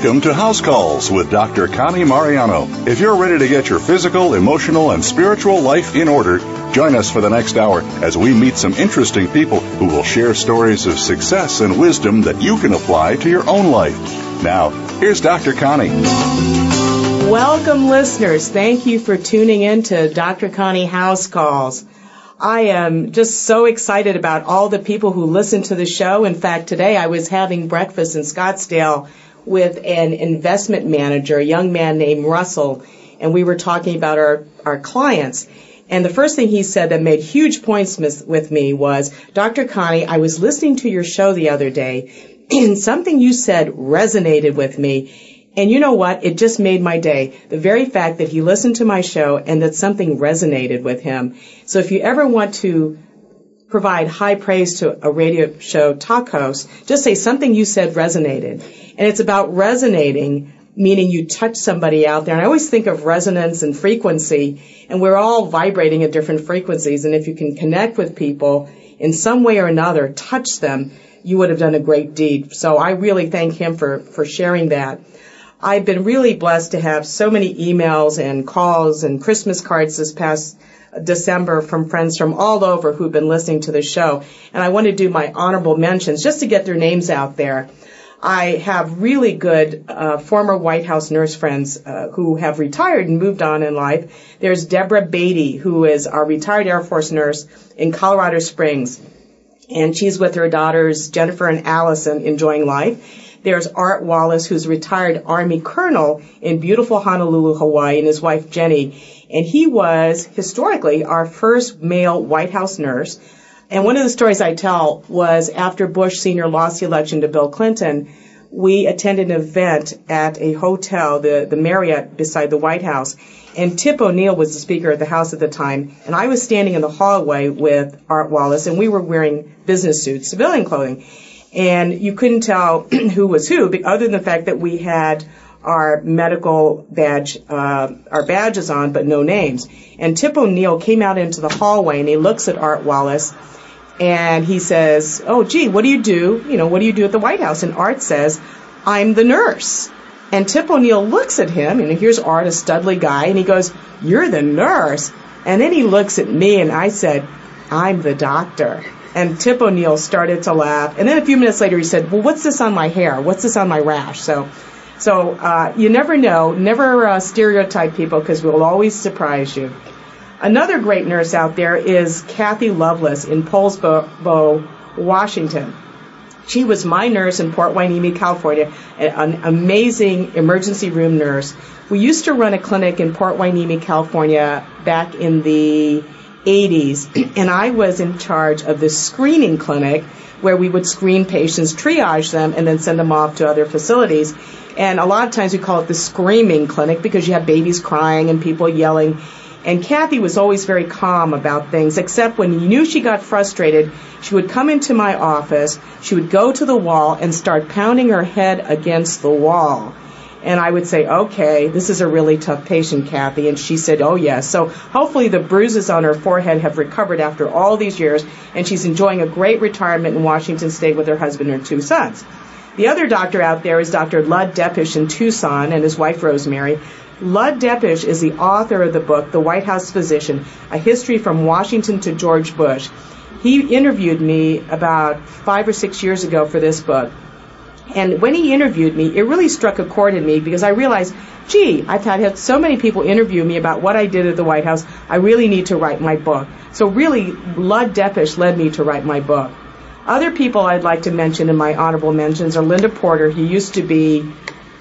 Welcome to House Calls with Dr. Connie Mariano. If you're ready to get your physical, emotional, and spiritual life in order, Join us for the next hour as we meet some interesting people who will share stories of success and wisdom that you can apply to your own life. Now, here's Dr. Connie. Welcome, listeners. Thank you for tuning in to Dr. Connie House Calls. I am just so excited about all the people who listen to the show. In fact, today I was having breakfast in Scottsdale with an investment manager, a young man named Russell, and we were talking about our, our clients. And the first thing he said that made huge points with me was, Dr. Connie, I was listening to your show the other day and something you said resonated with me. And you know what? It just made my day. The very fact that he listened to my show and that something resonated with him. So if you ever want to provide high praise to a radio show talk host, just say something you said resonated. And it's about resonating meaning you touch somebody out there. And I always think of resonance and frequency, and we're all vibrating at different frequencies. And if you can connect with people in some way or another, touch them, you would have done a great deed. So I really thank him for, for sharing that. I've been really blessed to have so many emails and calls and Christmas cards this past December from friends from all over who've been listening to the show. And I want to do my honorable mentions just to get their names out there. I have really good uh, former White House nurse friends uh, who have retired and moved on in life. There's Deborah Beatty, who is our retired Air Force nurse in Colorado Springs, and she's with her daughters Jennifer and Allison enjoying life. There's Art Wallace, who's retired Army colonel in beautiful Honolulu, Hawaii, and his wife Jenny. And he was historically our first male White House nurse. And one of the stories I tell was after Bush Sr. lost the election to Bill Clinton, we attended an event at a hotel, the, the Marriott beside the White House. And Tip O'Neill was the Speaker of the House at the time. And I was standing in the hallway with Art Wallace, and we were wearing business suits, civilian clothing. And you couldn't tell who was who, other than the fact that we had our medical badge, uh, our badges on, but no names. And Tip O'Neill came out into the hallway and he looks at Art Wallace and he says, "Oh, gee, what do you do? You know, what do you do at the White House?" And Art says, "I'm the nurse." And Tip O'Neill looks at him, and here's Art, a studly guy, and he goes, "You're the nurse." And then he looks at me, and I said, "I'm the doctor." And Tip O'Neill started to laugh, and then a few minutes later he said, "Well, what's this on my hair? What's this on my rash?" So. So uh, you never know. Never uh, stereotype people because we'll always surprise you. Another great nurse out there is Kathy Lovelace in Poulsbo, Washington. She was my nurse in Port Hueneme, California, an amazing emergency room nurse. We used to run a clinic in Port Hueneme, California back in the 80s, and I was in charge of the screening clinic where we would screen patients, triage them, and then send them off to other facilities. And a lot of times we call it the screaming clinic because you have babies crying and people yelling. And Kathy was always very calm about things, except when you knew she got frustrated, she would come into my office, she would go to the wall and start pounding her head against the wall. And I would say, okay, this is a really tough patient, Kathy. And she said, oh yes. So hopefully the bruises on her forehead have recovered after all these years, and she's enjoying a great retirement in Washington State with her husband and two sons. The other doctor out there is Dr. Lud Deppisch in Tucson and his wife Rosemary. Lud Deppisch is the author of the book, The White House Physician, A History from Washington to George Bush. He interviewed me about five or six years ago for this book. And when he interviewed me, it really struck a chord in me because I realized, gee, I've had, so many people interview me about what I did at the White House. I really need to write my book. So really, Lud Deppisch led me to write my book. Other people I'd like to mention in my honorable mentions are Linda Porter. He used to be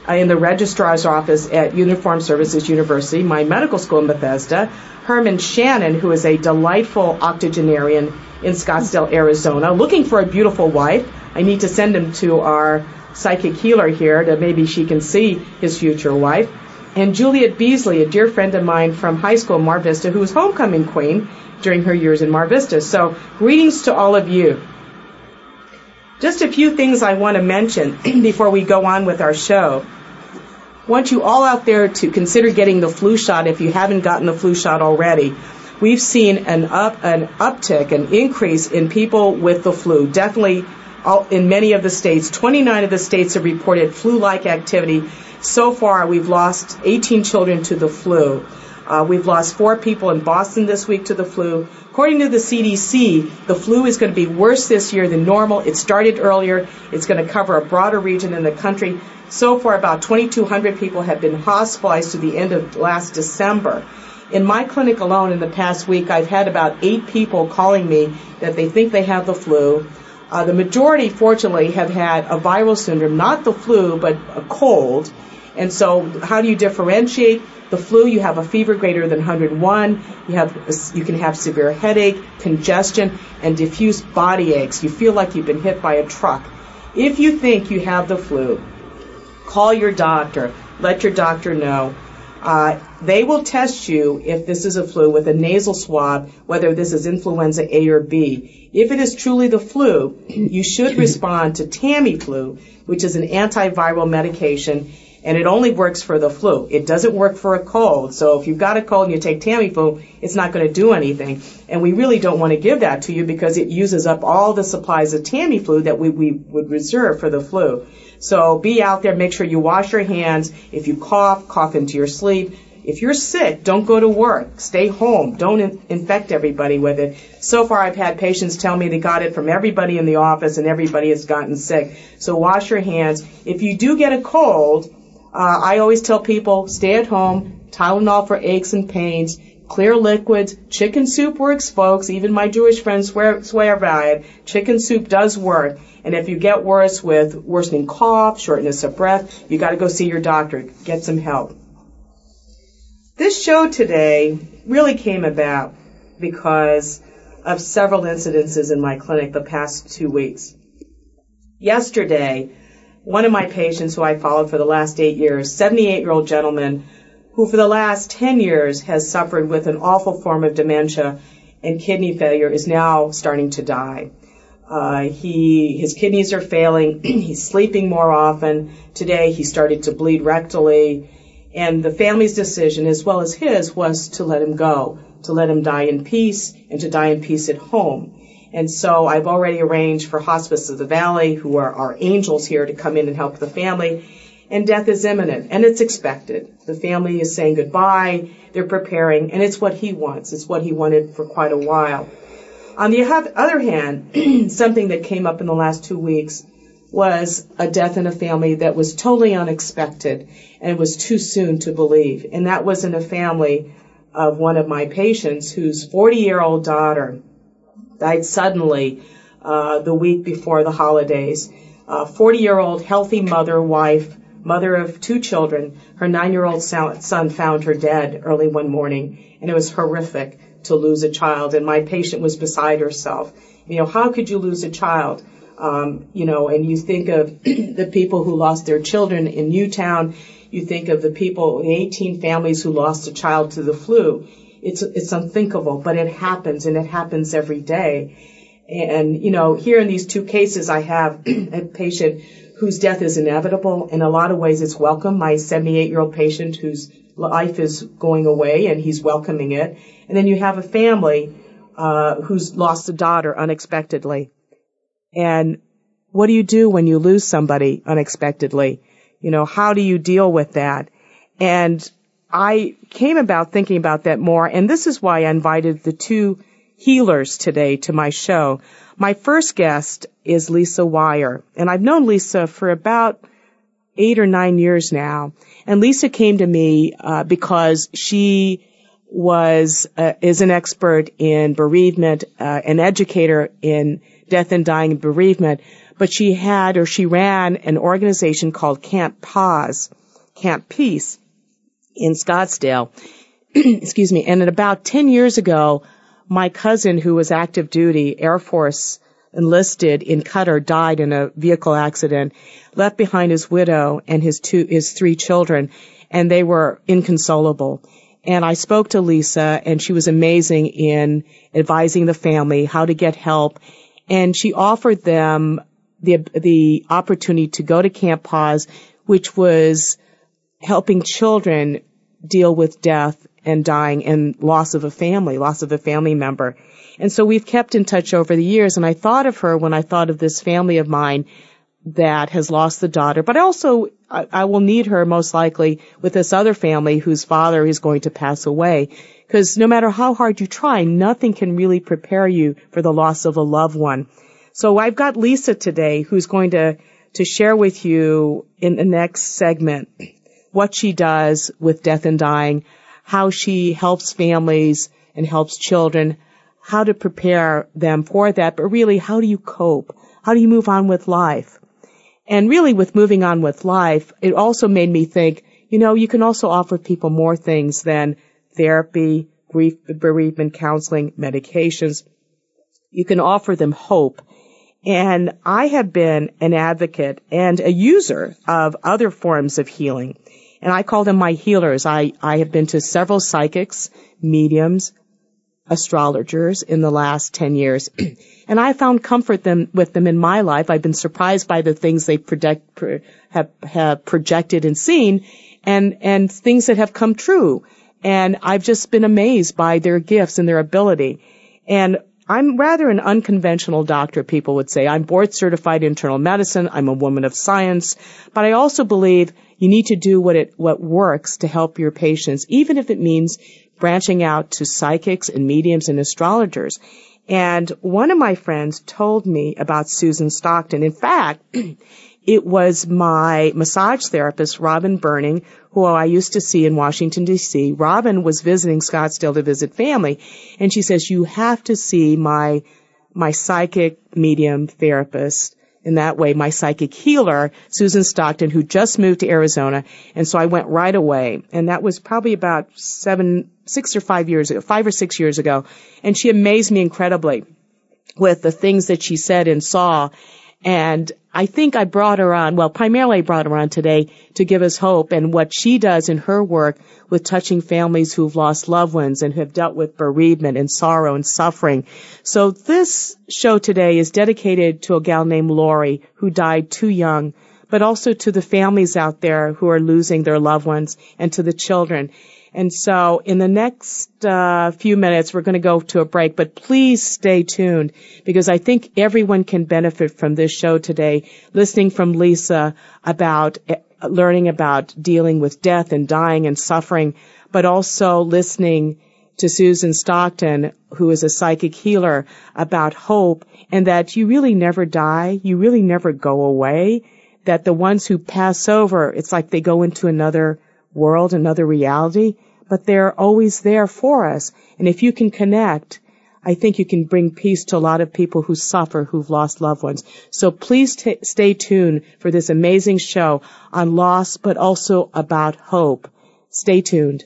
uh, in the registrar's office at Uniform Services University, my medical school in Bethesda, Herman Shannon, who is a delightful octogenarian in Scottsdale, Arizona, looking for a beautiful wife. I need to send him to our psychic healer here that maybe she can see his future wife. And Juliet Beasley, a dear friend of mine from high school Mar Vista, who was homecoming queen during her years in Mar Vista. So greetings to all of you. Just a few things I want to mention before we go on with our show. I want you all out there to consider getting the flu shot if you haven't gotten the flu shot already. We've seen an up an uptick, an increase in people with the flu. Definitely in many of the states. 29 of the states have reported flu-like activity. So far, we've lost 18 children to the flu. Uh, we've lost four people in Boston this week to the flu. According to the CDC, the flu is going to be worse this year than normal. It started earlier. It's going to cover a broader region in the country. So far, about 2,200 people have been hospitalized to the end of last December. In my clinic alone in the past week, I've had about eight people calling me that they think they have the flu. Uh, the majority, fortunately, have had a viral syndrome, not the flu, but a cold. And so, how do you differentiate? The flu, you have a fever greater than 101. You have, you can have severe headache, congestion, and diffuse body aches. You feel like you've been hit by a truck. If you think you have the flu, call your doctor. Let your doctor know. Uh, they will test you if this is a flu with a nasal swab, whether this is influenza A or B. If it is truly the flu, you should respond to Tamiflu, which is an antiviral medication, and it only works for the flu. It doesn't work for a cold. So if you've got a cold and you take Tamiflu, it's not going to do anything. And we really don't want to give that to you because it uses up all the supplies of Tamiflu that we, we would reserve for the flu. So be out there, make sure you wash your hands. If you cough, cough into your sleep. If you're sick, don't go to work. Stay home. Don't in- infect everybody with it. So far, I've had patients tell me they got it from everybody in the office and everybody has gotten sick. So wash your hands. If you do get a cold, uh, I always tell people stay at home, Tylenol for aches and pains, clear liquids. Chicken soup works, folks. Even my Jewish friends swear, swear by it. Chicken soup does work. And if you get worse with worsening cough, shortness of breath, you got to go see your doctor. Get some help. This show today really came about because of several incidences in my clinic the past two weeks. Yesterday, one of my patients who I followed for the last eight years, 78 year old gentleman who for the last 10 years has suffered with an awful form of dementia and kidney failure is now starting to die. Uh, he, his kidneys are failing. He's sleeping more often. Today he started to bleed rectally. And the family's decision, as well as his, was to let him go, to let him die in peace and to die in peace at home. And so I've already arranged for Hospice of the Valley, who are our angels here, to come in and help the family. And death is imminent, and it's expected. The family is saying goodbye, they're preparing, and it's what he wants. It's what he wanted for quite a while. On the other hand, something that came up in the last two weeks was a death in a family that was totally unexpected and it was too soon to believe. And that was in a family of one of my patients whose 40 year old daughter died suddenly uh, the week before the holidays. A 40 year old healthy mother, wife, mother of two children. Her nine year old son found her dead early one morning, and it was horrific to lose a child. And my patient was beside herself. You know, how could you lose a child? Um, you know, and you think of the people who lost their children in Newtown. You think of the people, the 18 families who lost a child to the flu. It's, it's unthinkable, but it happens and it happens every day. And, you know, here in these two cases, I have a patient whose death is inevitable. In a lot of ways, it's welcome. My 78 year old patient whose life is going away and he's welcoming it. And then you have a family, uh, who's lost a daughter unexpectedly. And what do you do when you lose somebody unexpectedly? You know, how do you deal with that? And I came about thinking about that more, and this is why I invited the two healers today to my show. My first guest is Lisa Weir, and I've known Lisa for about eight or nine years now. And Lisa came to me uh, because she was uh, is an expert in bereavement, uh, an educator in death and dying and bereavement, but she had or she ran an organization called Camp Paz, Camp Peace in Scottsdale. Excuse me. And about 10 years ago, my cousin who was active duty Air Force enlisted in Qatar died in a vehicle accident, left behind his widow and his two, his three children, and they were inconsolable. And I spoke to Lisa and she was amazing in advising the family how to get help. And she offered them the, the opportunity to go to Camp Paz, which was helping children deal with death and dying and loss of a family, loss of a family member. And so we've kept in touch over the years and I thought of her when I thought of this family of mine that has lost the daughter, but also I, I will need her most likely with this other family whose father is going to pass away. Because no matter how hard you try, nothing can really prepare you for the loss of a loved one. So I've got Lisa today who's going to, to share with you in the next segment what she does with death and dying, how she helps families and helps children, how to prepare them for that, but really how do you cope? How do you move on with life? And really with moving on with life, it also made me think, you know, you can also offer people more things than therapy, grief, bereavement counseling, medications. You can offer them hope. And I have been an advocate and a user of other forms of healing and I call them my healers. I, I have been to several psychics, mediums, astrologers in the last 10 years. and I found comfort them, with them in my life. I've been surprised by the things they project, pro, have, have projected and seen and, and things that have come true. And I've just been amazed by their gifts and their ability. And I'm rather an unconventional doctor, people would say. I'm board certified internal medicine. I'm a woman of science, but I also believe you need to do what it, what works to help your patients, even if it means branching out to psychics and mediums and astrologers. And one of my friends told me about Susan Stockton. In fact, it was my massage therapist, Robin Burning, who I used to see in Washington DC. Robin was visiting Scottsdale to visit family, and she says, you have to see my, my psychic medium therapist in that way my psychic healer, Susan Stockton, who just moved to Arizona. And so I went right away. And that was probably about seven, six or five years ago, five or six years ago. And she amazed me incredibly with the things that she said and saw. And I think I brought her on, well, primarily brought her on today to give us hope and what she does in her work with touching families who've lost loved ones and who have dealt with bereavement and sorrow and suffering. So this show today is dedicated to a gal named Lori who died too young but also to the families out there who are losing their loved ones and to the children. And so in the next uh, few minutes, we're going to go to a break, but please stay tuned because I think everyone can benefit from this show today, listening from Lisa about uh, learning about dealing with death and dying and suffering, but also listening to Susan Stockton, who is a psychic healer, about hope and that you really never die, you really never go away, that the ones who pass over, it's like they go into another world, another reality, but they're always there for us. And if you can connect, I think you can bring peace to a lot of people who suffer, who've lost loved ones. So please t- stay tuned for this amazing show on loss, but also about hope. Stay tuned.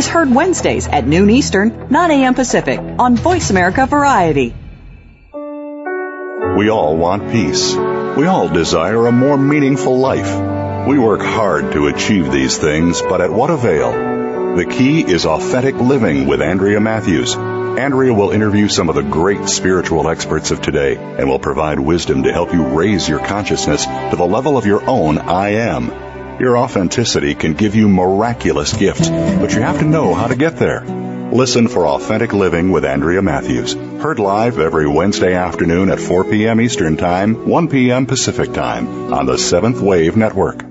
is heard Wednesdays at noon Eastern, 9 a.m. Pacific on Voice America Variety. We all want peace. We all desire a more meaningful life. We work hard to achieve these things, but at what avail? The key is authentic living with Andrea Matthews. Andrea will interview some of the great spiritual experts of today and will provide wisdom to help you raise your consciousness to the level of your own I am. Your authenticity can give you miraculous gifts, but you have to know how to get there. Listen for Authentic Living with Andrea Matthews. Heard live every Wednesday afternoon at 4 p.m. Eastern Time, 1 p.m. Pacific Time on the Seventh Wave Network.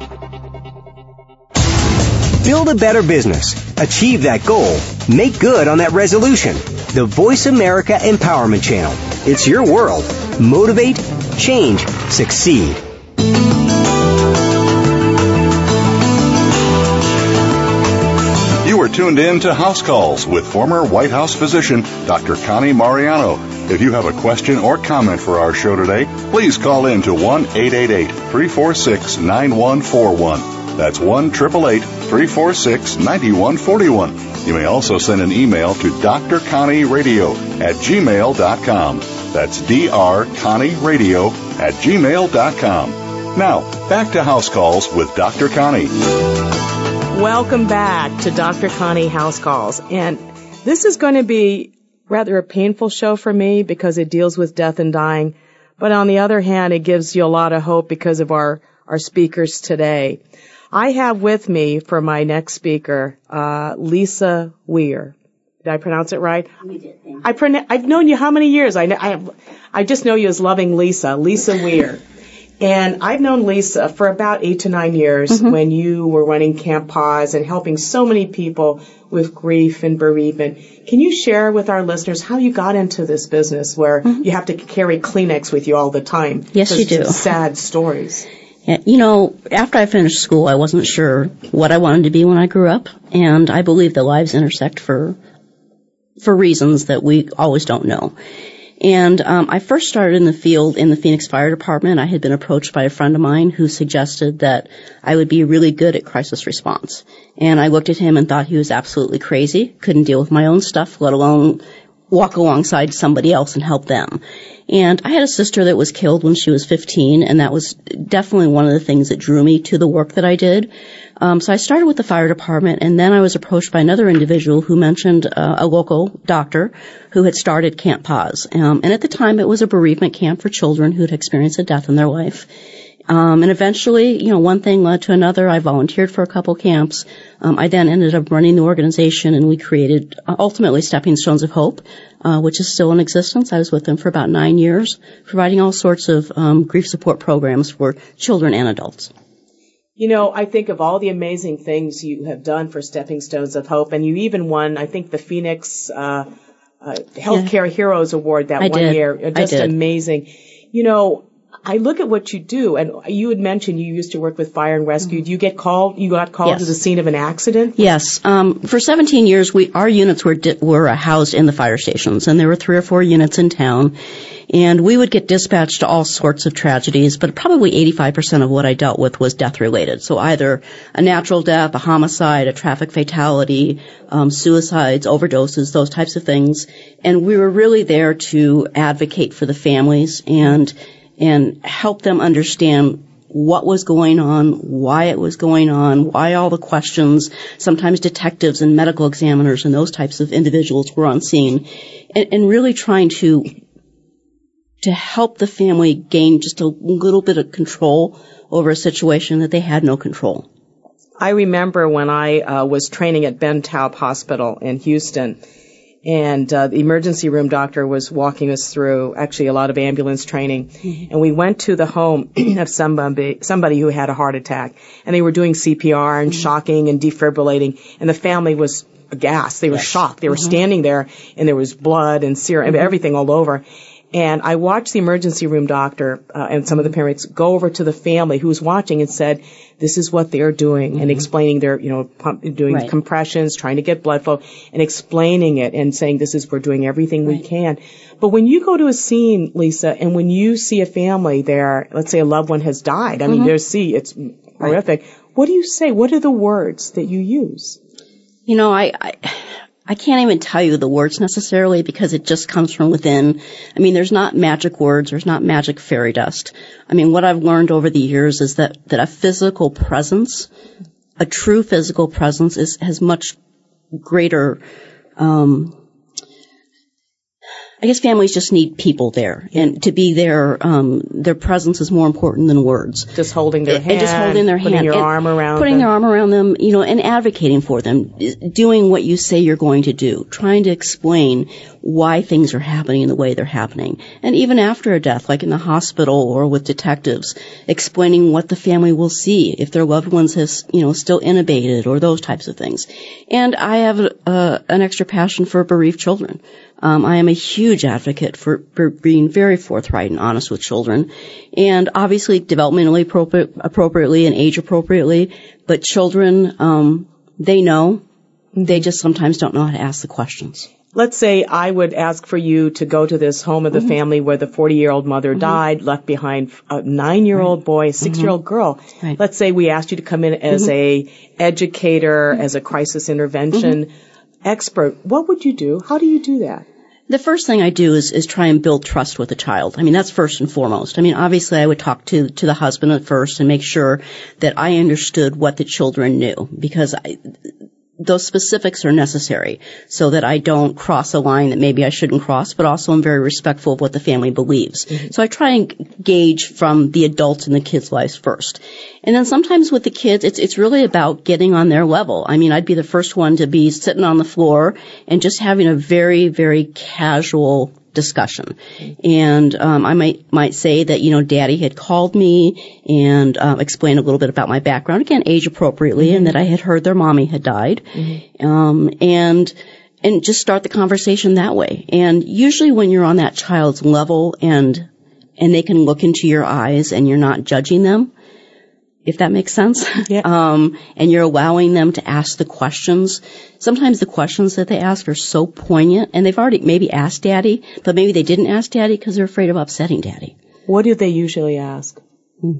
Build a better business. Achieve that goal. Make good on that resolution. The Voice America Empowerment Channel. It's your world. Motivate, change, succeed. You are tuned in to House Calls with former White House physician Dr. Connie Mariano. If you have a question or comment for our show today, please call in to 1 888 346 9141. That's 1 888 346 9141. You may also send an email to drconnieradio at gmail.com. That's drconnieradio at gmail.com. Now, back to House Calls with Dr. Connie. Welcome back to Dr. Connie House Calls. And this is going to be rather a painful show for me because it deals with death and dying. But on the other hand, it gives you a lot of hope because of our, our speakers today. I have with me for my next speaker, uh, Lisa Weir. Did I pronounce it right? You did. I pron- I've known you how many years? I, I, I just know you as loving Lisa, Lisa Weir. And I've known Lisa for about eight to nine years Mm-hmm. when you were running Camp Paz and helping so many people with grief and bereavement. Can you share with our listeners how you got into this business where you have to carry Kleenex with you all the time? Mm-hmm. Yes, you do. Sad stories. You know, after I finished school, I wasn't sure what I wanted to be when I grew up, and I believe that lives intersect for for reasons that we always don't know. And um, I first started in the field in the Phoenix Fire Department. I had been approached by a friend of mine who suggested that I would be really good at crisis response. And I looked at him and thought he was absolutely crazy. Couldn't deal with my own stuff, let alone walk alongside somebody else and help them. And I had a sister that was killed when she was 15, and that was definitely one of the things that drew me to the work that I did. Um, so I started with the fire department, and then I was approached by another individual who mentioned uh, a local doctor who had started Camp Paz. Um, and at the time, it was a bereavement camp for children who had experienced a death in their life. Um, and eventually, you know, one thing led to another. I volunteered for a couple camps. Um, I then ended up running the organization, and we created uh, ultimately Stepping Stones of Hope, uh, which is still in existence. I was with them for about nine years, providing all sorts of um, grief support programs for children and adults. You know, I think of all the amazing things you have done for Stepping Stones of Hope, and you even won, I think, the Phoenix uh, uh, Healthcare Heroes Award that I one did. year. I Just did. amazing. You know, I look at what you do, and you had mentioned you used to work with fire and rescue. Do you get called? You got called Yes. to the scene of an accident? Yes. Um, for 17 years, we our units were di- were uh, housed in the fire stations, and there were three or four units in town. And we would get dispatched to all sorts of tragedies, but probably 85% of what I dealt with was death related. So either a natural death, a homicide, a traffic fatality, um, suicides, overdoses, those types of things. And we were really there to advocate for the families and and help them understand what was going on, why it was going on, why all the questions. Sometimes detectives and medical examiners and those types of individuals were on scene, and, and really trying to to help the family gain just a little bit of control over a situation that they had no control. I remember when I uh, was training at Ben Taub Hospital in Houston, and uh, the emergency room doctor was walking us through actually a lot of ambulance training, mm-hmm. and we went to the home of somebody somebody who had a heart attack, and they were doing CPR and mm-hmm. shocking and defibrillating, and the family was aghast. They were shocked. They were mm-hmm. standing there, and there was blood and serum, everything all over. And I watched the emergency room doctor uh, and some of the parents go over to the family who was watching and said, "This is what they're doing," and explaining their, you know, pump, doing Right. compressions, trying to get blood flow, and explaining it and saying, "This is we're doing everything we can." But when you go to a scene, Lisa, and when you see a family there, let's say a loved one has died, I mean, there's see, it's horrific. What do you say? What are the words that you use? You know, I, I I can't even tell you the words necessarily because it just comes from within. I mean, there's not magic words, there's not magic fairy dust. I mean, what I've learned over the years is that that a physical presence, a true physical presence, is has much greater. Um, I guess families just need people there, and to be there, um, their presence is more important than words Just holding their hand, and just holding their putting hand, your arm around them. putting them. their arm around them, you know, and advocating for them, doing what you say you're going to do, trying to explain why things are happening in the way they're happening, and even after a death, like in the hospital or with detectives, explaining what the family will see if their loved ones has, you know, still intubated or those types of things. And I have uh, an extra passion for bereaved children. Um, I am a huge advocate for, for being very forthright and honest with children, and obviously developmentally appropriate, appropriately and age appropriately. But children, um, they know. They just sometimes don't know how to ask the questions. Let's say I would ask for you to go to this home of the mm-hmm. family where the 40 year old mother mm-hmm. died, left behind a nine year old boy, mm-hmm. a six year old girl. Right. Let's say we asked you to come in as a educator, as a crisis intervention expert. What would you do? How do you do that? The first thing I do is, is try and build trust with the child. I mean, that's first and foremost. I mean, obviously I would talk to, to the husband at first and make sure that I understood what the children knew because I, those specifics are necessary so that I don't cross a line that maybe I shouldn't cross, but also I'm very respectful of what the family believes. Mm-hmm. So I try and gauge from the adults in the kids' lives first. And then sometimes with the kids, it's, it's really about getting on their level. I mean, I'd be the first one to be sitting on the floor and just having a very, very casual discussion. And um, I might might say that you know Daddy had called me and um, explain a little bit about my background again, age appropriately, and that I had heard their mommy had died, um, and and just start the conversation that way. And usually when you're on that child's level and and they can look into your eyes and you're not judging them, if that makes sense. Yeah. Um, and you're allowing them to ask the questions. Sometimes the questions that they ask are so poignant, and they've already maybe asked daddy, but maybe they didn't ask daddy because they're afraid of upsetting daddy. What do they usually ask?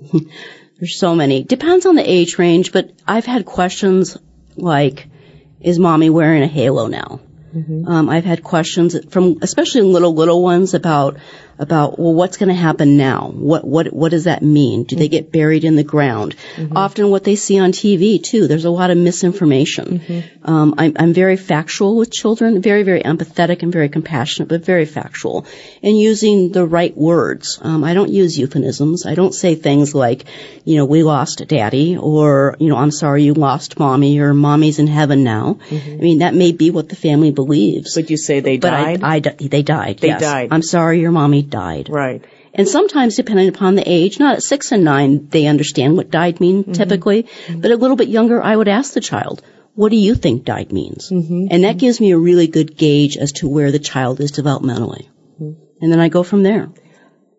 There's so many. Depends on the age range, but I've had questions like, is mommy wearing a halo now? Um, I've had questions from, especially little little ones about about well, what's going to happen now? What what what does that mean? Do they get buried in the ground? Often, what they see on TV too. There's a lot of misinformation. Um, I'm I'm very factual with children, very very empathetic and very compassionate, but very factual, and using the right words. Um, I don't use euphemisms. I don't say things like, you know, we lost daddy, or you know, I'm sorry you lost mommy, or mommy's in heaven now. I mean, that may be what the family believes. But you say they But died? I, I they died. They yes. died. I'm sorry, your mommy died. right. And sometimes, depending upon the age, not at six and nine, they understand what died mean Mm-hmm. typically, but a little bit younger, I would ask the child, "What do you think died means?" Mm-hmm. And that gives me a really good gauge as to where the child is developmentally. Mm-hmm. And then I go from there.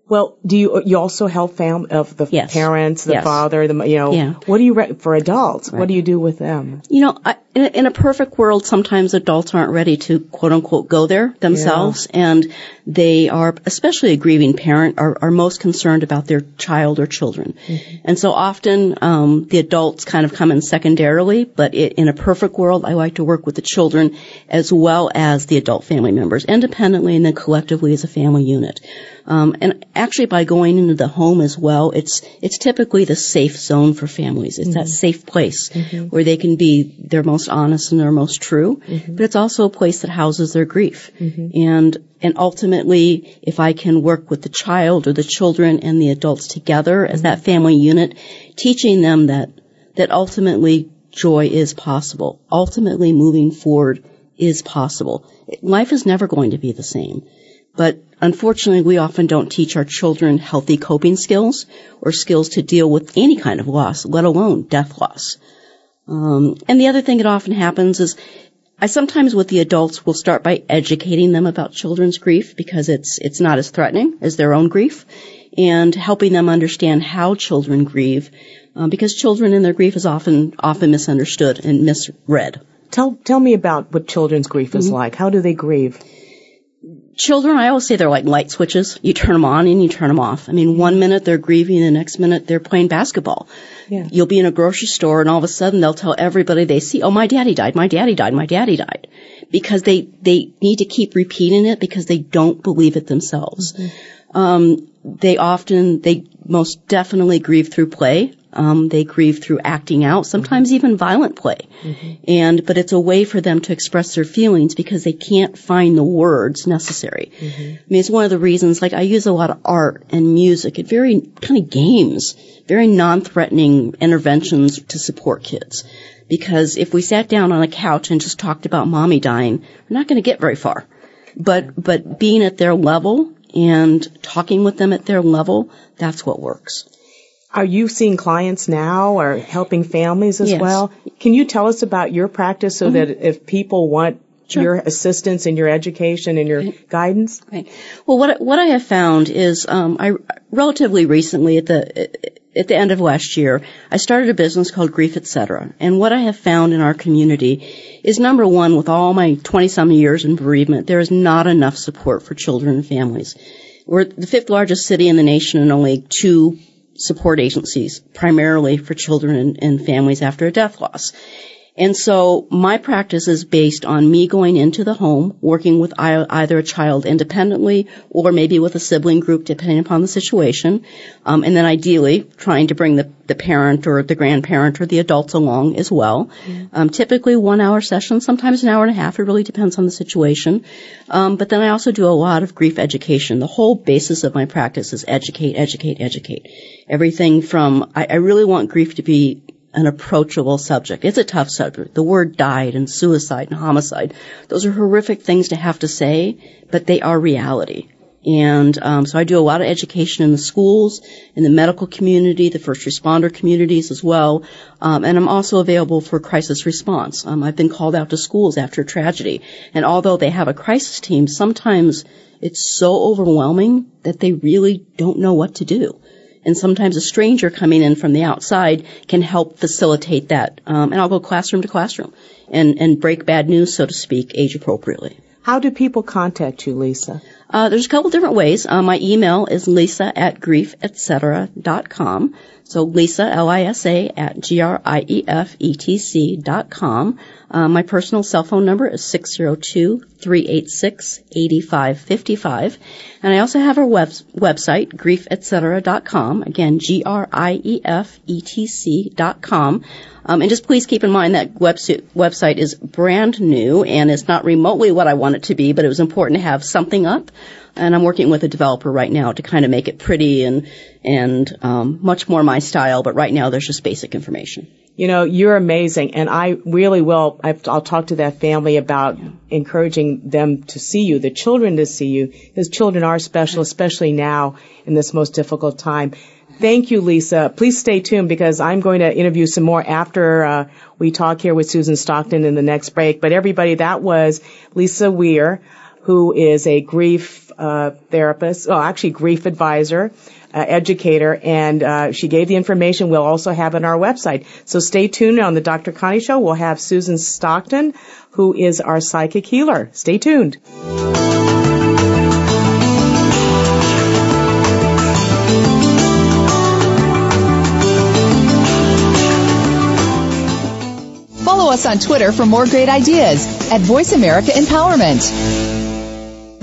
Well, do you you also help fam of the Yes. parents, the Yes. father, the you know? Yeah. What do you re- for adults? What do you do with them? You know, I, in, a, in a perfect world, sometimes adults aren't ready to quote unquote go there themselves, and they are, especially a grieving parent, are, are most concerned about their child or children. Mm-hmm. And so often, um, the adults kind of come in secondarily, but it, in a perfect world, I like to work with the children as well as the adult family members, independently and then collectively as a family unit. Um, and actually, by going into the home as well, it's it's typically the safe zone for families. It's that mm-hmm. safe place mm-hmm. where they can be their most honest and their most true. But it's also a place that houses their grief. And and ultimately, if I can work with the child or the children and the adults together as that family unit, teaching them that that ultimately joy is possible. Ultimately, moving forward is possible. Life is never going to be the same. But unfortunately, we often don't teach our children healthy coping skills or skills to deal with any kind of loss, let alone death loss. Um, and the other thing that often happens is I sometimes with the adults will start by educating them about children's grief because it's it's not as threatening as their own grief, and helping them understand how children grieve, um, because children in their grief is often often misunderstood and misread. Tell tell me about what children's grief is Mm-hmm. like. How do they grieve? Children, I always say they're like light switches. You turn them on and you turn them off. I mean, one minute they're grieving, the next minute they're playing basketball. Yeah. You'll be in a grocery store and all of a sudden they'll tell everybody they see, oh, my daddy died, my daddy died, my daddy died. Because they, they need to keep repeating it because they don't believe it themselves. Um, they often, they most definitely grieve through play. Um, they grieve through acting out, sometimes mm-hmm. even violent play. Mm-hmm. And, but it's a way for them to express their feelings because they can't find the words necessary. Mm-hmm. I mean, it's one of the reasons, like, I use a lot of art and music and very kind of games, very non-threatening interventions to support kids. Because if we sat down on a couch and just talked about mommy dying, we're not going to get very far. But, but being at their level and talking with them at their level, that's what works. Are you seeing clients now or helping families as Yes. Mm-hmm. well? Can you tell us about your practice so that if people want Sure. your assistance and your education and your guidance? Right. Well, what what I have found is, um, I relatively recently at the at the end of last year, I started a business called Grief Etc. And what I have found in our community is number one, with all my 20 some years in bereavement, there is not enough support for children and families. We're the fifth largest city in the nation and only two support agencies, primarily for children and, families after a death loss. And so my practice is based on me going into the home, working with either a child independently or maybe with a sibling group, depending upon the situation. Um, and then ideally trying to bring the, the parent or the grandparent or the adults along as well. Um, typically one hour sessions, sometimes an hour and a half. It really depends on the situation. Um, but then I also do a lot of grief education. The whole basis of my practice is educate, educate, educate. Everything from, I, I really want grief to be an approachable subject. It's a tough subject. The word died and suicide and homicide. Those are horrific things to have to say, but they are reality. And um, so I do a lot of education in the schools, in the medical community, the first responder communities as well. Um, and I'm also available for crisis response. Um, I've been called out to schools after a tragedy. And although they have a crisis team, sometimes it's so overwhelming that they really don't know what to do and sometimes a stranger coming in from the outside can help facilitate that. Um, and I'll go classroom to classroom and, and break bad news, so to speak, age appropriately. How do people contact you, Lisa? Uh, there's a couple different ways. Uh, my email is lisa at griefetc.com. So Lisa, L-I-S-A, at G-R-I-E-F-E-T-C dot com. Uh, my personal cell phone number is 602-386-8555. And I also have our web- website, griefetc.com. Again, G-R-I-E-F-E-T-C dot com. Um, and just please keep in mind that website, website is brand new and it's not remotely what I want it to be, but it was important to have something up. And I'm working with a developer right now to kind of make it pretty and and um, much more my style. But right now, there's just basic information. You know, you're amazing, and I really will. I've, I'll talk to that family about encouraging them to see you, the children to see you, because children are special, especially now in this most difficult time. Thank you, Lisa. Please stay tuned because I'm going to interview some more after uh, we talk here with Susan Stockton in the next break. But everybody, that was Lisa Weir, who is a grief uh, therapist, oh, actually grief advisor, uh, educator, and uh, she gave the information. We'll also have on our website. So stay tuned on the Dr. Connie Show. We'll have Susan Stockton, who is our psychic healer. Stay tuned. Follow us on Twitter for more great ideas at Voice America Empowerment.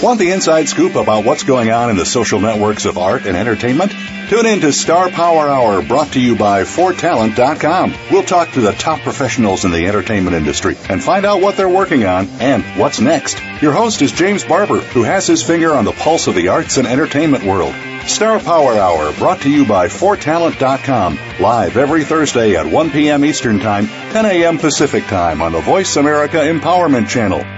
Want the inside scoop about what's going on in the social networks of art and entertainment? Tune in to Star Power Hour brought to you by ForTalent.com. We'll talk to the top professionals in the entertainment industry and find out what they're working on and what's next. Your host is James Barber, who has his finger on the pulse of the arts and entertainment world. Star Power Hour brought to you by ForTalent.com. Live every Thursday at 1 p.m. Eastern Time, 10 a.m. Pacific Time on the Voice America Empowerment Channel.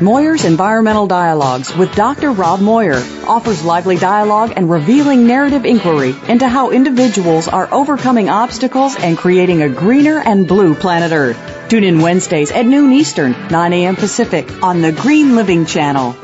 Moyer's Environmental Dialogues with Dr. Rob Moyer offers lively dialogue and revealing narrative inquiry into how individuals are overcoming obstacles and creating a greener and blue planet Earth. Tune in Wednesdays at noon Eastern, 9 a.m. Pacific on the Green Living Channel.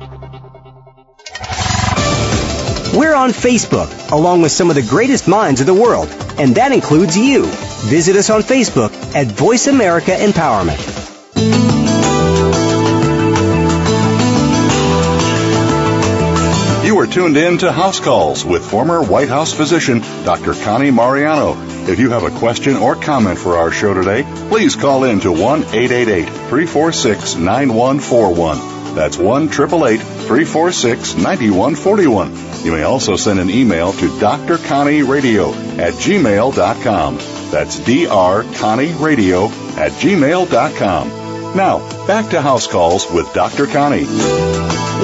We're on Facebook, along with some of the greatest minds of the world, and that includes you. Visit us on Facebook at Voice America Empowerment. You are tuned in to House Calls with former White House physician Dr. Connie Mariano. If you have a question or comment for our show today, please call in to 1 888 346 9141. That's 1 888 346 9141. You may also send an email to drconnieradio at gmail.com. That's drconnieradio at gmail.com. Now, back to House Calls with Dr. Connie.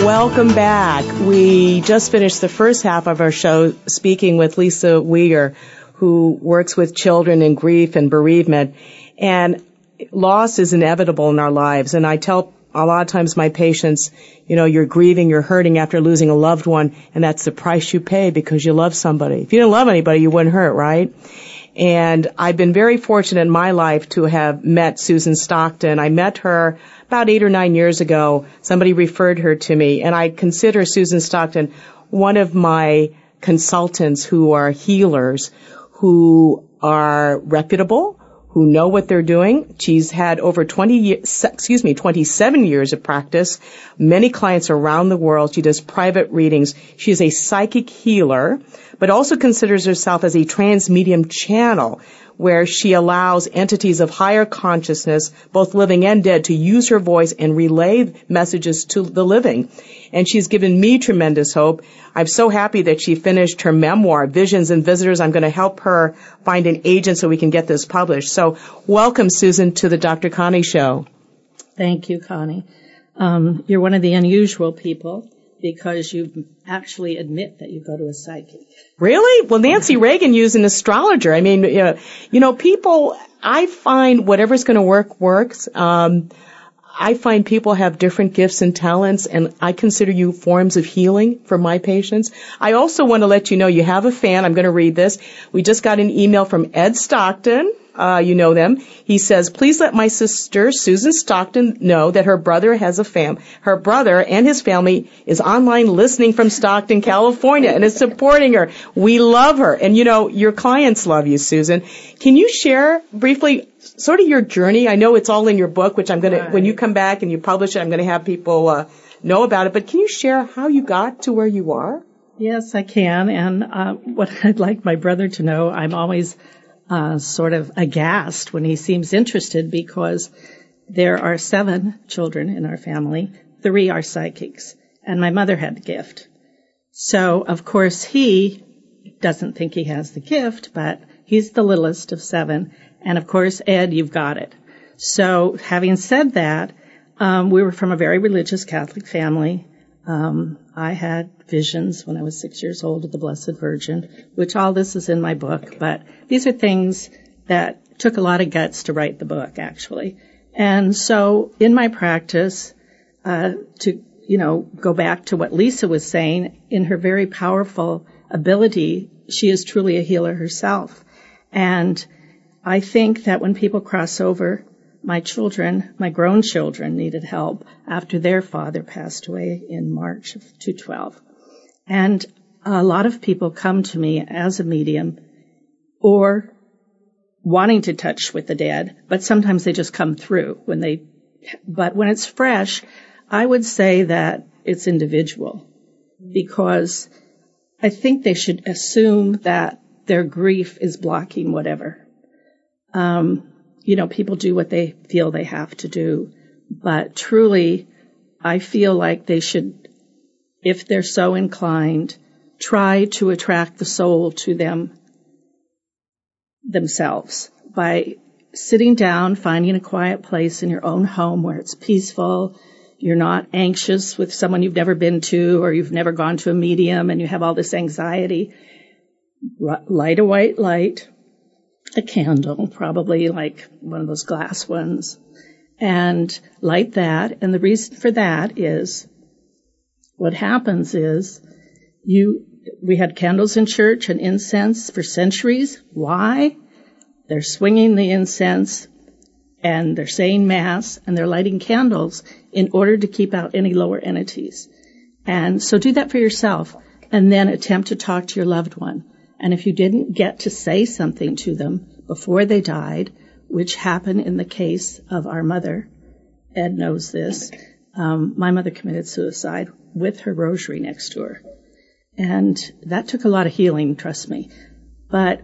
Welcome back. We just finished the first half of our show speaking with Lisa Weir, who works with children in grief and bereavement. And loss is inevitable in our lives. And I tell a lot of times my patients, you know, you're grieving, you're hurting after losing a loved one, and that's the price you pay because you love somebody. If you didn't love anybody, you wouldn't hurt, right? And I've been very fortunate in my life to have met Susan Stockton. I met her about eight or nine years ago. Somebody referred her to me, and I consider Susan Stockton one of my consultants who are healers, who are reputable, who know what they're doing. She's had over 20 years, excuse me, 27 years of practice, many clients around the world. She does private readings. She is a psychic healer, but also considers herself as a transmedium channel where she allows entities of higher consciousness, both living and dead, to use her voice and relay messages to the living. And she's given me tremendous hope. I'm so happy that she finished her memoir, Visions and Visitors. I'm going to help her find an agent so we can get this published. So welcome, Susan, to the Dr. Connie Show. Thank you, Connie. Um, you're one of the unusual people because you actually admit that you go to a psychic. Really? Well, Nancy Reagan used an astrologer. I mean, you know, people, I find whatever's going to work works. Um, I find people have different gifts and talents, and I consider you forms of healing for my patients. I also want to let you know you have a fan. I'm going to read this. We just got an email from Ed Stockton. Uh, you know them. He says, please let my sister, Susan Stockton, know that her brother has a fam, her brother and his family is online listening from Stockton, California and is supporting her. We love her. And you know, your clients love you, Susan. Can you share briefly sort of your journey? I know it's all in your book, which I'm going right. to, when you come back and you publish it, I'm going to have people, uh, know about it, but can you share how you got to where you are? Yes, I can. And uh, what I'd like my brother to know, I'm always sort of aghast when he seems interested because there are seven children in our family. Three are psychics, and my mother had the gift. So, of course, he doesn't think he has the gift, but he's the littlest of seven. And of course, Ed, you've got it. So, having said that, um, we were from a very religious Catholic family. Um, I had visions when I was six years old of the Blessed Virgin, which all this is in my book, but these are things that took a lot of guts to write the book, actually. And so in my practice, uh, to, you know, go back to what Lisa was saying, in her very powerful ability, she is truly a healer herself. And I think that when people cross over, my children, my grown children needed help after their father passed away in March of 2012. And a lot of people come to me as a medium or wanting to touch with the dead, but sometimes they just come through when they, but when it's fresh, I would say that it's individual because I think they should assume that their grief is blocking whatever. Um, you know, people do what they feel they have to do, but truly, I feel like they should, if they're so inclined, try to attract the soul to them themselves by sitting down, finding a quiet place in your own home where it's peaceful. You're not anxious with someone you've never been to or you've never gone to a medium and you have all this anxiety. Light a white light, a candle, probably like one of those glass ones, and light that. And the reason for that is what happens is you, we had candles in church and incense for centuries. Why? They're swinging the incense and they're saying mass and they're lighting candles in order to keep out any lower entities. And so do that for yourself and then attempt to talk to your loved one. And if you didn't get to say something to them before they died, which happened in the case of our mother, Ed knows this, um, my mother committed suicide with her rosary next to her. And that took a lot of healing, trust me. But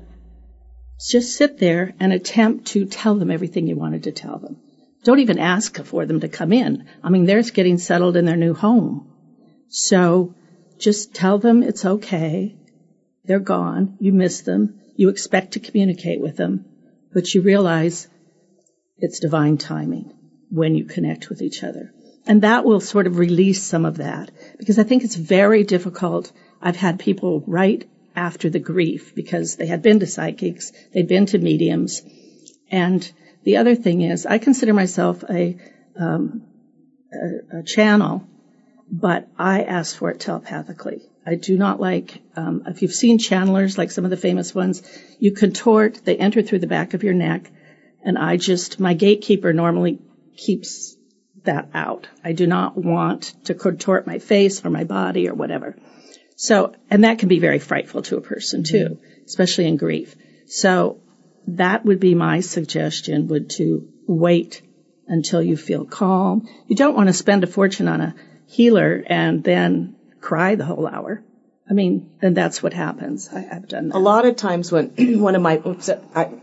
just sit there and attempt to tell them everything you wanted to tell them. Don't even ask for them to come in. I mean, they're getting settled in their new home. So just tell them it's okay. They're gone. You miss them. You expect to communicate with them, but you realize it's divine timing when you connect with each other. And that will sort of release some of that because I think it's very difficult. I've had people write after the grief because they had been to psychics, they'd been to mediums. And the other thing is I consider myself a, um, a, a channel, but I ask for it telepathically. I do not like, um, if you've seen channelers, like some of the famous ones, you contort, they enter through the back of your neck, and I just, my gatekeeper normally keeps that out. I do not want to contort my face or my body or whatever. So, and that can be very frightful to a person too, mm-hmm. especially in grief. So that would be my suggestion would to wait until you feel calm. You don't want to spend a fortune on a healer and then cry the whole hour. I mean, and that's what happens. I, have done that. A lot of times when one of my,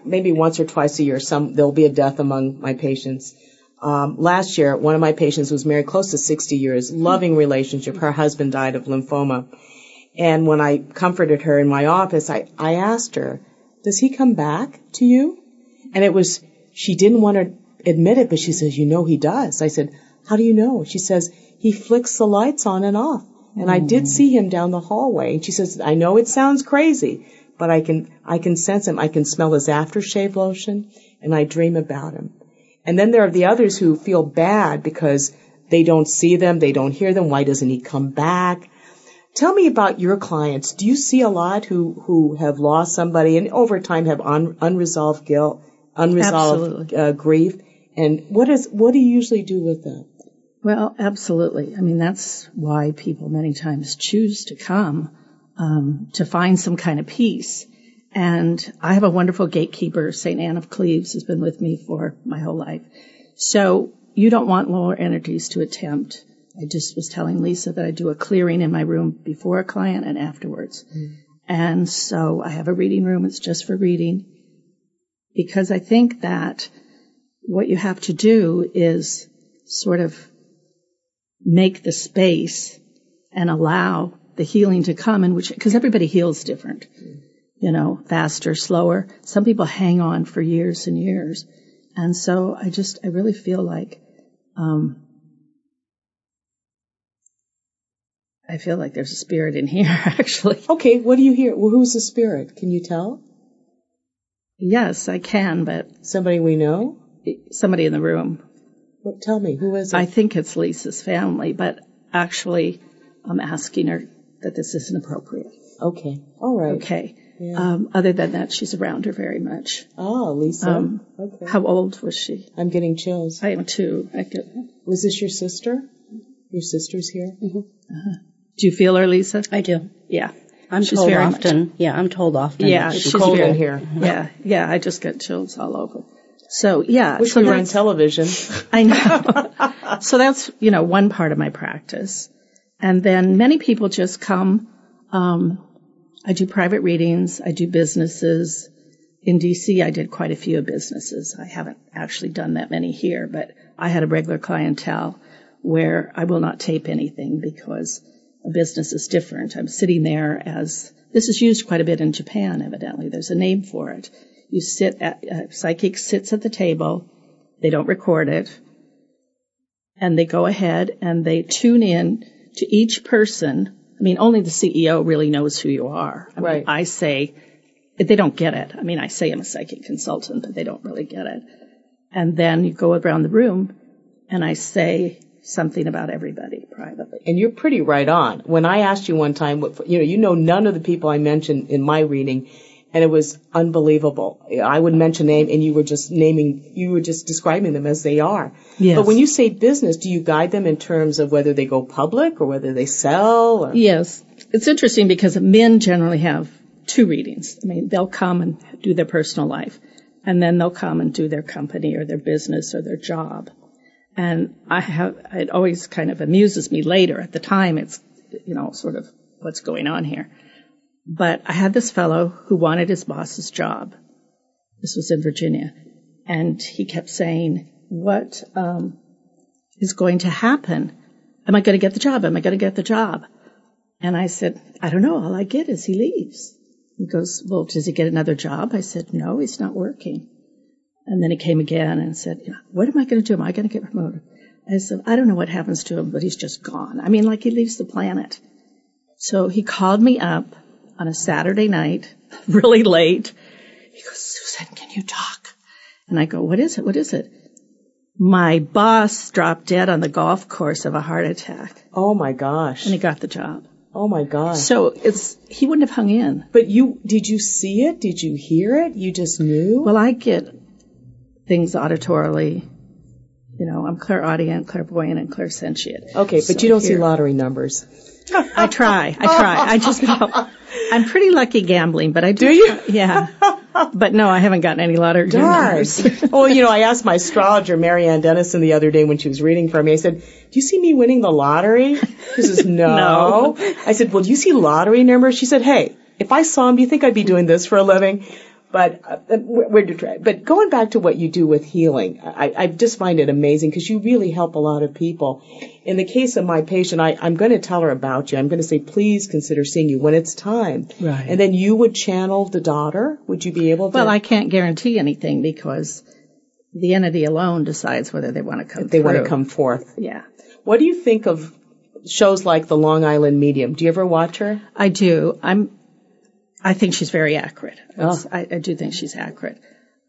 maybe once or twice a year, some, there'll be a death among my patients. Um, last year, one of my patients was married close to 60 years, loving relationship. Her husband died of lymphoma. And when I comforted her in my office, I, I asked her, does he come back to you? And it was, she didn't want to admit it, but she says, you know he does. I said, how do you know? She says, he flicks the lights on and off. And. I did see him down the hallway. And she says, I know it sounds crazy, but I can, I can sense him. I can smell his aftershave lotion and I dream about him. And then there are the others who feel bad because they don't see them, they don't hear them. Why doesn't he come back? Tell me about your clients. Do you see a lot who, who have lost somebody and over time have un, unresolved guilt, unresolved uh, grief? And what is, what do you usually do with them? Well, absolutely. I mean, that's why people many times choose to come um, to find some kind of peace. And I have a wonderful gatekeeper, St. Anne of Cleves, has been with me for my whole life. So you don't want lower energies to attempt. I just was telling Lisa that I do a clearing in my room before a client and afterwards. Mm. And so I have a reading room. It's just for reading because I think that what you have to do is sort of make the space and allow the healing to come in which, because everybody heals different, you know, faster, slower. Some people hang on for years and years. And so I just, I really feel like, um, I feel like there's a spirit in here, actually. Okay, what do you hear? Well, who's the spirit? Can you tell? Yes, I can, but Somebody we know? somebody in the room. Well, tell me, who is it? I think it's Lisa's family, but actually, I'm asking her that this isn't appropriate. okay. All right. Okay. Yeah. Um, other than that, she's around her very much. Oh, Lisa. Um, okay. How old was she? I'm getting chills. I am too. I could, Was this your sister? Your sister's here? do you feel her, Lisa? I do. Yeah. I'm She's told very much- often. Yeah, I'm told often. Yeah, It's she's cold very, in here. Yeah, yeah. I just get chills all over. So yeah, Wish so we were on television. I know. so that's you know one part of my practice, and then many people just come. Um, I do private readings. I do businesses. In DC, I did quite a few businesses. I haven't actually done that many here, but I had a regular clientele where I will not tape anything because a business is different. I'm sitting there as this is used quite a bit in Japan, evidently. There's a name for it. You sit at, a psychic sits at the table. They don't record it. And they go ahead and they tune in to each person. I mean, only the CEO really knows who you are. I mean, Right. I say, they don't get it. I mean, I say I'm a psychic consultant, but they don't really get it. And then you go around the room and I say something about everybody privately. and you're pretty right on. When I asked you one time, what, you know, you know none of the people I mentioned in my reading, and it was unbelievable. I would mention name, and you were just naming, you were just describing them as they are. Yes. But when you say business, do you guide them in terms of whether they go public or whether they sell? Or? Yes. It's interesting because men generally have two readings. I mean, they'll come and do their personal life, and then they'll come and do their company or their business or their job. And I have, it always kind of amuses me later. At the time, it's, you know, sort of what's going on here. But I had this fellow who wanted his boss's job. This was in Virginia. And he kept saying, what, um, is going to happen? Am I going to get the job? Am I going to get the job? And I said, I don't know. All I get is he leaves. He goes, well, does he get another job? I said, no, he's not working. And then he came again and said, what am I going to do? Am I going to get promoted? I said, I don't know what happens to him, but he's just gone. I mean, like he leaves the planet. So he called me up on a Saturday night, really late. He goes, Susan, can you talk? And I go, what is it? What is it? My boss dropped dead on the golf course of a heart attack Oh my gosh. and he got the job. Oh my gosh. So it's, he wouldn't have hung in. but you, did you see it? Did you hear it? You just knew? Well, I get things auditorily. You know, I'm clairaudient, clairvoyant, and clairsentient. okay, but So you don't see lottery numbers. I try. I try. I just I'm pretty lucky gambling, but I do. Do you? Yeah. But no, I haven't gotten any lottery Darn. numbers. well, you know, I asked my astrologer, Marianne Dennison, the other day when she was reading for me. I said, "Do you see me winning the lottery?" She says, "No." No. I said, "Well, do you see lottery numbers?" She said, "Hey, if I saw them, do you think I'd be doing this for a living?" But uh, we're, but going back to what you do with healing, I, I just find it amazing because you really help a lot of people. In the case of my patient, I, I'm going to tell her about you. I'm going to say, please consider seeing you when it's time. Right. And then you would channel the daughter. Would you be able to? well, I can't guarantee anything because the entity alone decides whether they want to come. if they want to come forth. Yeah, What do you think of shows like the Long Island Medium? Do you ever watch her? I do. I'm. I think she's very accurate. Oh. I, I do think she's accurate.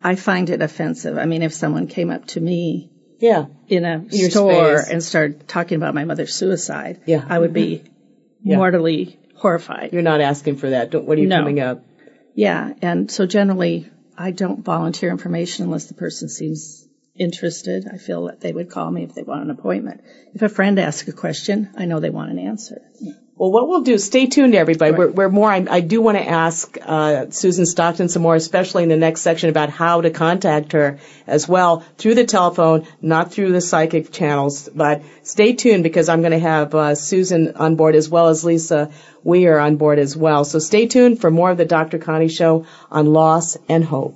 I find it offensive. I mean, if someone came up to me Yeah. in a Your store space. and started talking about my mother's suicide, Yeah. I would be mm-hmm. Yeah. mortally horrified. You're not asking for that. Don't, what are you No. coming up? Yeah, and so generally I don't volunteer information unless the person seems interested. I feel that they would call me if they want an appointment. If a friend asks a question, I know they want an answer. Well, what we'll do, stay tuned, everybody. We're, we're more, I, I do want to ask uh, Susan Stockton some more, especially in the next section about how to contact her as well through the telephone, not through the psychic channels. But stay tuned because I'm going to have uh, Susan on board as well as Lisa Weir on board as well. So stay tuned for more of the Dr. Connie Show on loss and hope.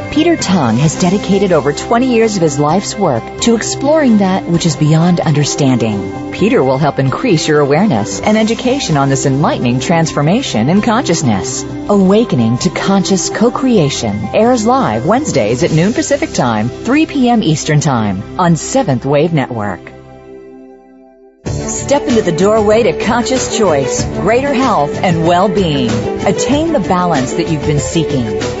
Peter Tong has dedicated over 20 years of his life's work to exploring that which is beyond understanding. Peter will help increase your awareness and education on this enlightening transformation in consciousness. Awakening to Conscious Co-Creation airs live Wednesdays at noon Pacific Time, 3 p.m. Eastern Time on Seventh Wave Network. Step into the doorway to conscious choice, greater health, and well-being. Attain the balance that you've been seeking.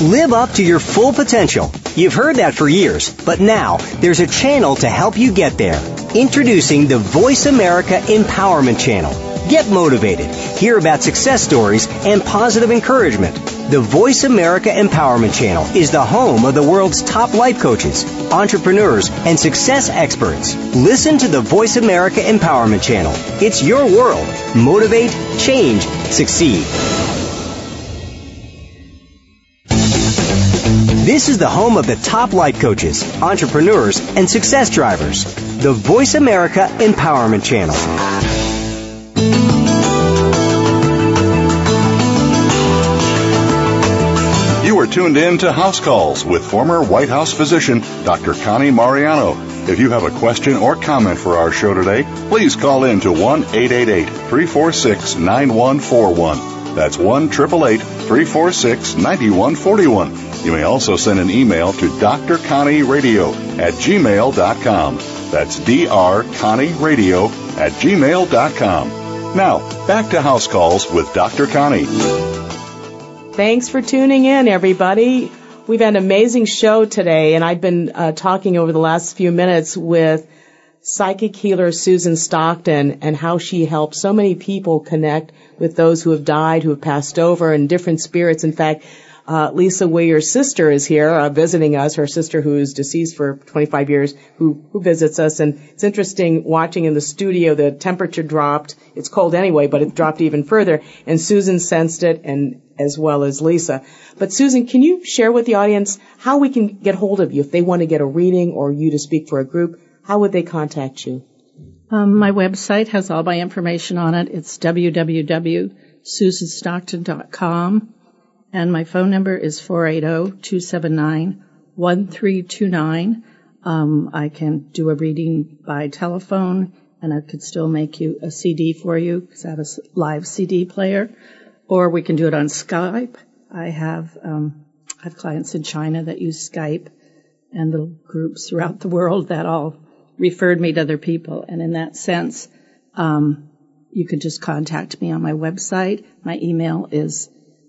Live up to your full potential. You've heard that for years, but now there's a channel to help you get there. Introducing the Voice America Empowerment Channel. Get motivated, hear about success stories, and positive encouragement. The Voice America Empowerment Channel is the home of the world's top life coaches, entrepreneurs, and success experts. Listen to the Voice America Empowerment Channel. It's your world. Motivate, change, succeed. This is the home of the top life coaches, entrepreneurs, and success drivers. The Voice America Empowerment Channel. You are tuned in to House Calls with former White House physician Dr. Connie Mariano. If you have a question or comment for our show today, please call in to 1 888 346 9141. That's 1 888 346 9141. You may also send an email to drconnieradio at gmail.com. That's drconnieradio at gmail.com. Now, back to House Calls with Dr. Connie. Thanks for tuning in, everybody. We've had an amazing show today, and I've been uh, talking over the last few minutes with psychic healer Susan Stockton and how she helped so many people connect with those who have died, who have passed over, and different spirits. In fact, Lisa Weir's sister is here uh, visiting us, her sister who is deceased for 25 years, who, who visits us. And it's interesting watching in the studio, the temperature dropped. It's cold anyway, but it dropped even further. And Susan sensed it, and as well as Lisa. But Susan, can you share with the audience how we can get hold of you if they want to get a reading or you to speak for a group? How would they contact you? Um, my website has all my information on it. It's www.susanstockton.com. And my phone number is 480-279-1329. Um, I can do a reading by telephone and I could still make you a CD for you because I have a live CD player. Or we can do it on Skype. I have, um, I have clients in China that use Skype and little groups throughout the world that all referred me to other people. And in that sense, um, you can just contact me on my website. My email is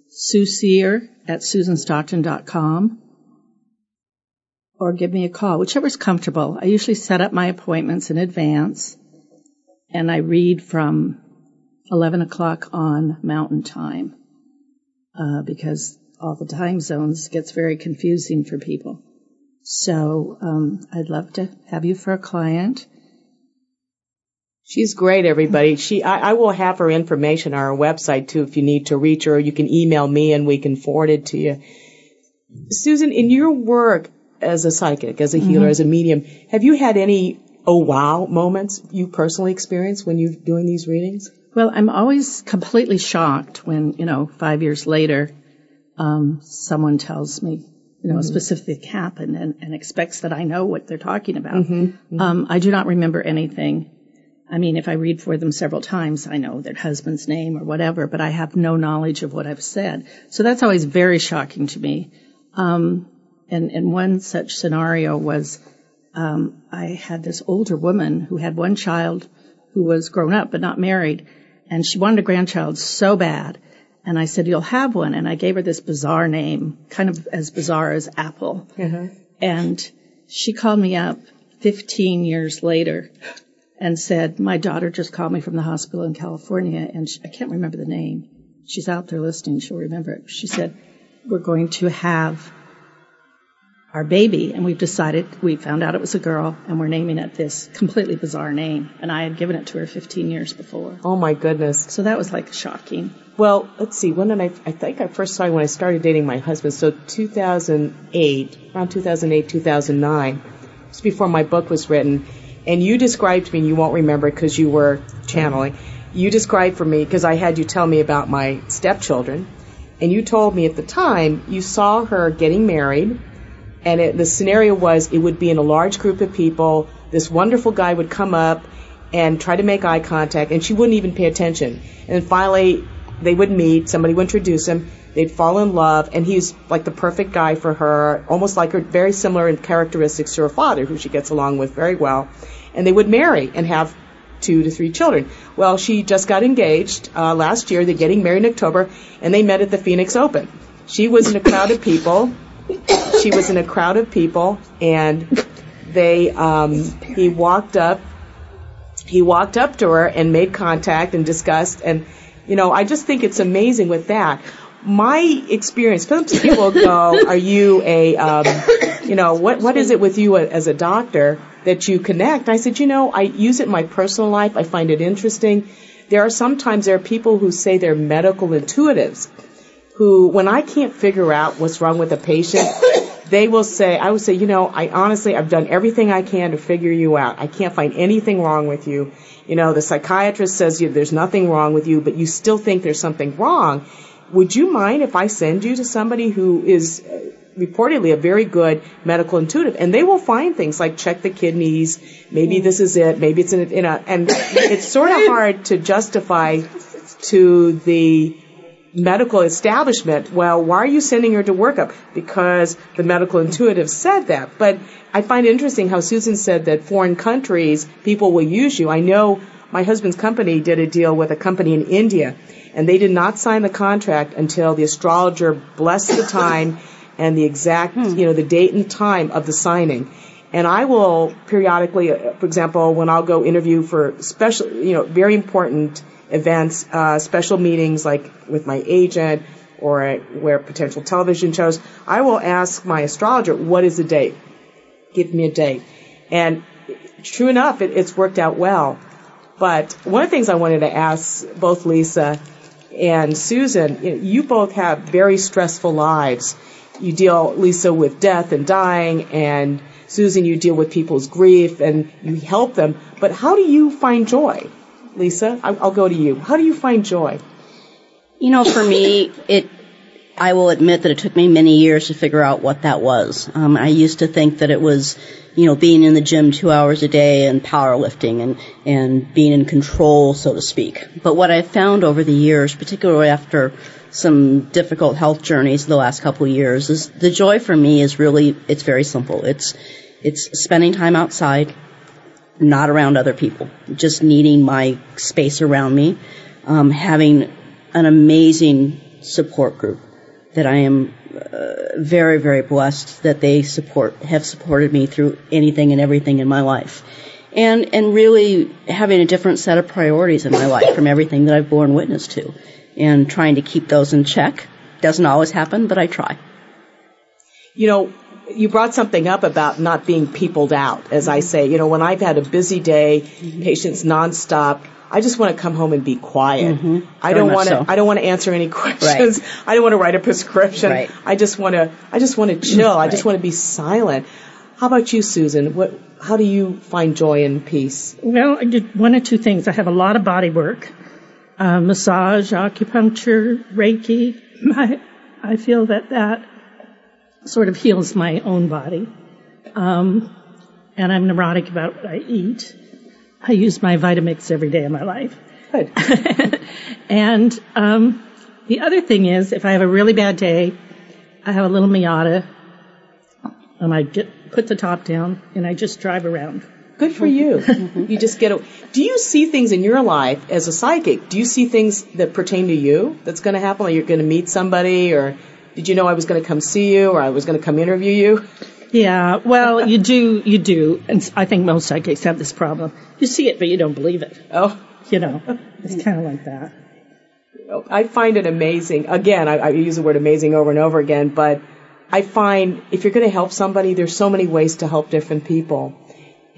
suseer at susanstockton.com or give me a call, whichever's comfortable. I usually set up my appointments in advance and I read from 11 o'clock on mountain time uh, because all the time zones gets very confusing for people. So um, I'd love to have you for a client. She's great, everybody. She, I, I, will have her information on our website too if you need to reach her. You can email me and we can forward it to you. Susan, in your work as a psychic, as a healer, mm-hmm. as a medium, have you had any oh wow moments you personally experienced when you're doing these readings? Well, I'm always completely shocked when, you know, five years later, um, someone tells me, you know, mm-hmm. a specific happened and, and, expects that I know what they're talking about. Mm-hmm. Mm-hmm. Um, I do not remember anything. I mean, if I read for them several times, I know their husband's name or whatever, but I have no knowledge of what I've said. So that's always very shocking to me. Um, and, and one such scenario was, um, I had this older woman who had one child who was grown up but not married, and she wanted a grandchild so bad. And I said, you'll have one. And I gave her this bizarre name, kind of as bizarre as Apple. Mm-hmm. And she called me up 15 years later and said, my daughter just called me from the hospital in California and she, I can't remember the name. She's out there listening. She'll remember it. She said, we're going to have our baby, and we've decided we found out it was a girl, and we're naming it this completely bizarre name. And I had given it to her 15 years before. Oh my goodness. So that was like shocking. Well, let's see. When did I? I think I first saw you when I started dating my husband. So 2008, around 2008, 2009, just before my book was written. And you described to me. and You won't remember because you were channeling. You described for me because I had you tell me about my stepchildren, and you told me at the time you saw her getting married and it, the scenario was it would be in a large group of people. This wonderful guy would come up and try to make eye contact, and she wouldn't even pay attention. And finally, they would meet. Somebody would introduce him. They'd fall in love, and he's like the perfect guy for her, almost like her, very similar in characteristics to her father, who she gets along with very well. And they would marry and have two to three children. Well, she just got engaged uh, last year. They're getting married in October, and they met at the Phoenix Open. She was in a crowd of people she was in a crowd of people, and they um, he walked up. He walked up to her and made contact and discussed, and you know, I just think it's amazing with that. My experience, some people go, "Are you a, um, you know, what what is it with you as a doctor that you connect?" I said, "You know, I use it in my personal life. I find it interesting. There are sometimes there are people who say they're medical intuitives." who, when I can't figure out what's wrong with a patient, they will say, I would say, you know, I honestly, I've done everything I can to figure you out. I can't find anything wrong with you. You know, the psychiatrist says you, there's nothing wrong with you, but you still think there's something wrong. Would you mind if I send you to somebody who is uh, reportedly a very good medical intuitive, and they will find things like check the kidneys, maybe this is it, maybe it's in a, in a and it's sort of hard to justify to the medical establishment, well, why are you sending her to workup? Because the medical intuitive said that. But I find it interesting how Susan said that foreign countries, people will use you. I know my husband's company did a deal with a company in India, and they did not sign the contract until the astrologer blessed the time and the exact, you know, the date and time of the signing. And I will periodically, uh, for example, when I'll go interview for special, you know, very important events, uh, special meetings like with my agent or where potential television shows, I will ask my astrologer, what is the date? Give me a date. And true enough, it, it's worked out well. But one of the things I wanted to ask both Lisa and Susan, you, know, you both have very stressful lives. You deal, Lisa, with death and dying, and Susan, you deal with people's grief and you help them. But how do you find joy? Lisa, I'll go to you. How do you find joy? You know, for me, it. I will admit that it took me many years to figure out what that was. Um, I used to think that it was, you know, being in the gym two hours a day and powerlifting and and being in control, so to speak. But what I found over the years, particularly after some difficult health journeys the last couple of years, is the joy for me is really it's very simple. It's it's spending time outside, not around other people, just needing my space around me, um, having an amazing support group that I am uh, very, very blessed that they support, have supported me through anything and everything in my life. And, and really having a different set of priorities in my life from everything that I've borne witness to. And trying to keep those in check. Doesn't always happen, but I try. You know, you brought something up about not being peopled out, as I say. You know, when I've had a busy day, mm-hmm. patients nonstop, I just want to come home and be quiet. Mm-hmm. I don't want to. So. I don't want to answer any questions. Right. I don't want to write a prescription. Right. I just want to. I just want to chill. Right. I just want to be silent. How about you, Susan? What? How do you find joy and peace? Well, I did one or two things. I have a lot of body work, uh, massage, acupuncture, Reiki. I, I feel that that sort of heals my own body. Um, and I'm neurotic about what I eat. I use my Vitamix every day of my life. Good. and um, the other thing is, if I have a really bad day, I have a little Miata, and I get put the top down, and I just drive around. Good for you. you just get. A, do you see things in your life as a psychic? Do you see things that pertain to you that's going to happen? Like you're going to meet somebody, or did you know I was going to come see you or I was going to come interview you? Yeah, well, you do, you do, and I think most psychics have this problem. You see it, but you don't believe it. Oh, you know, it's kind of like that. I find it amazing. Again, I, I use the word amazing over and over again, but I find if you're going to help somebody, there's so many ways to help different people.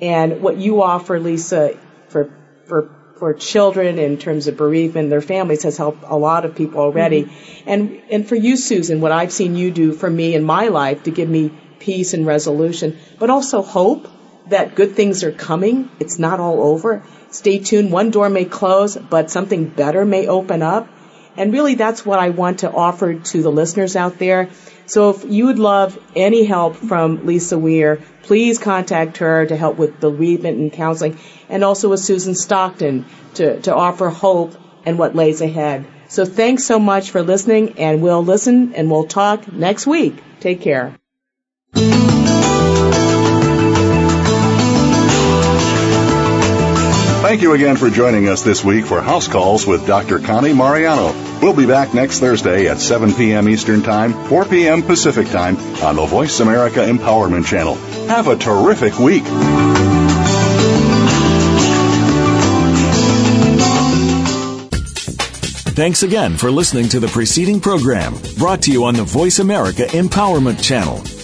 And what you offer, Lisa, for, for, for children in terms of bereavement, their families has helped a lot of people already. Mm-hmm. And, and for you, Susan, what I've seen you do for me in my life to give me peace and resolution, but also hope that good things are coming. It's not all over. Stay tuned. One door may close, but something better may open up. And really that's what I want to offer to the listeners out there. So if you would love any help from Lisa Weir, please contact her to help with bereavement and counseling and also with Susan Stockton to, to offer hope and what lays ahead. So thanks so much for listening and we'll listen and we'll talk next week. Take care. Thank you again for joining us this week for House Calls with Dr. Connie Mariano. We'll be back next Thursday at 7 p.m. Eastern Time, 4 p.m. Pacific Time on the Voice America Empowerment Channel. Have a terrific week. Thanks again for listening to the preceding program brought to you on the Voice America Empowerment Channel.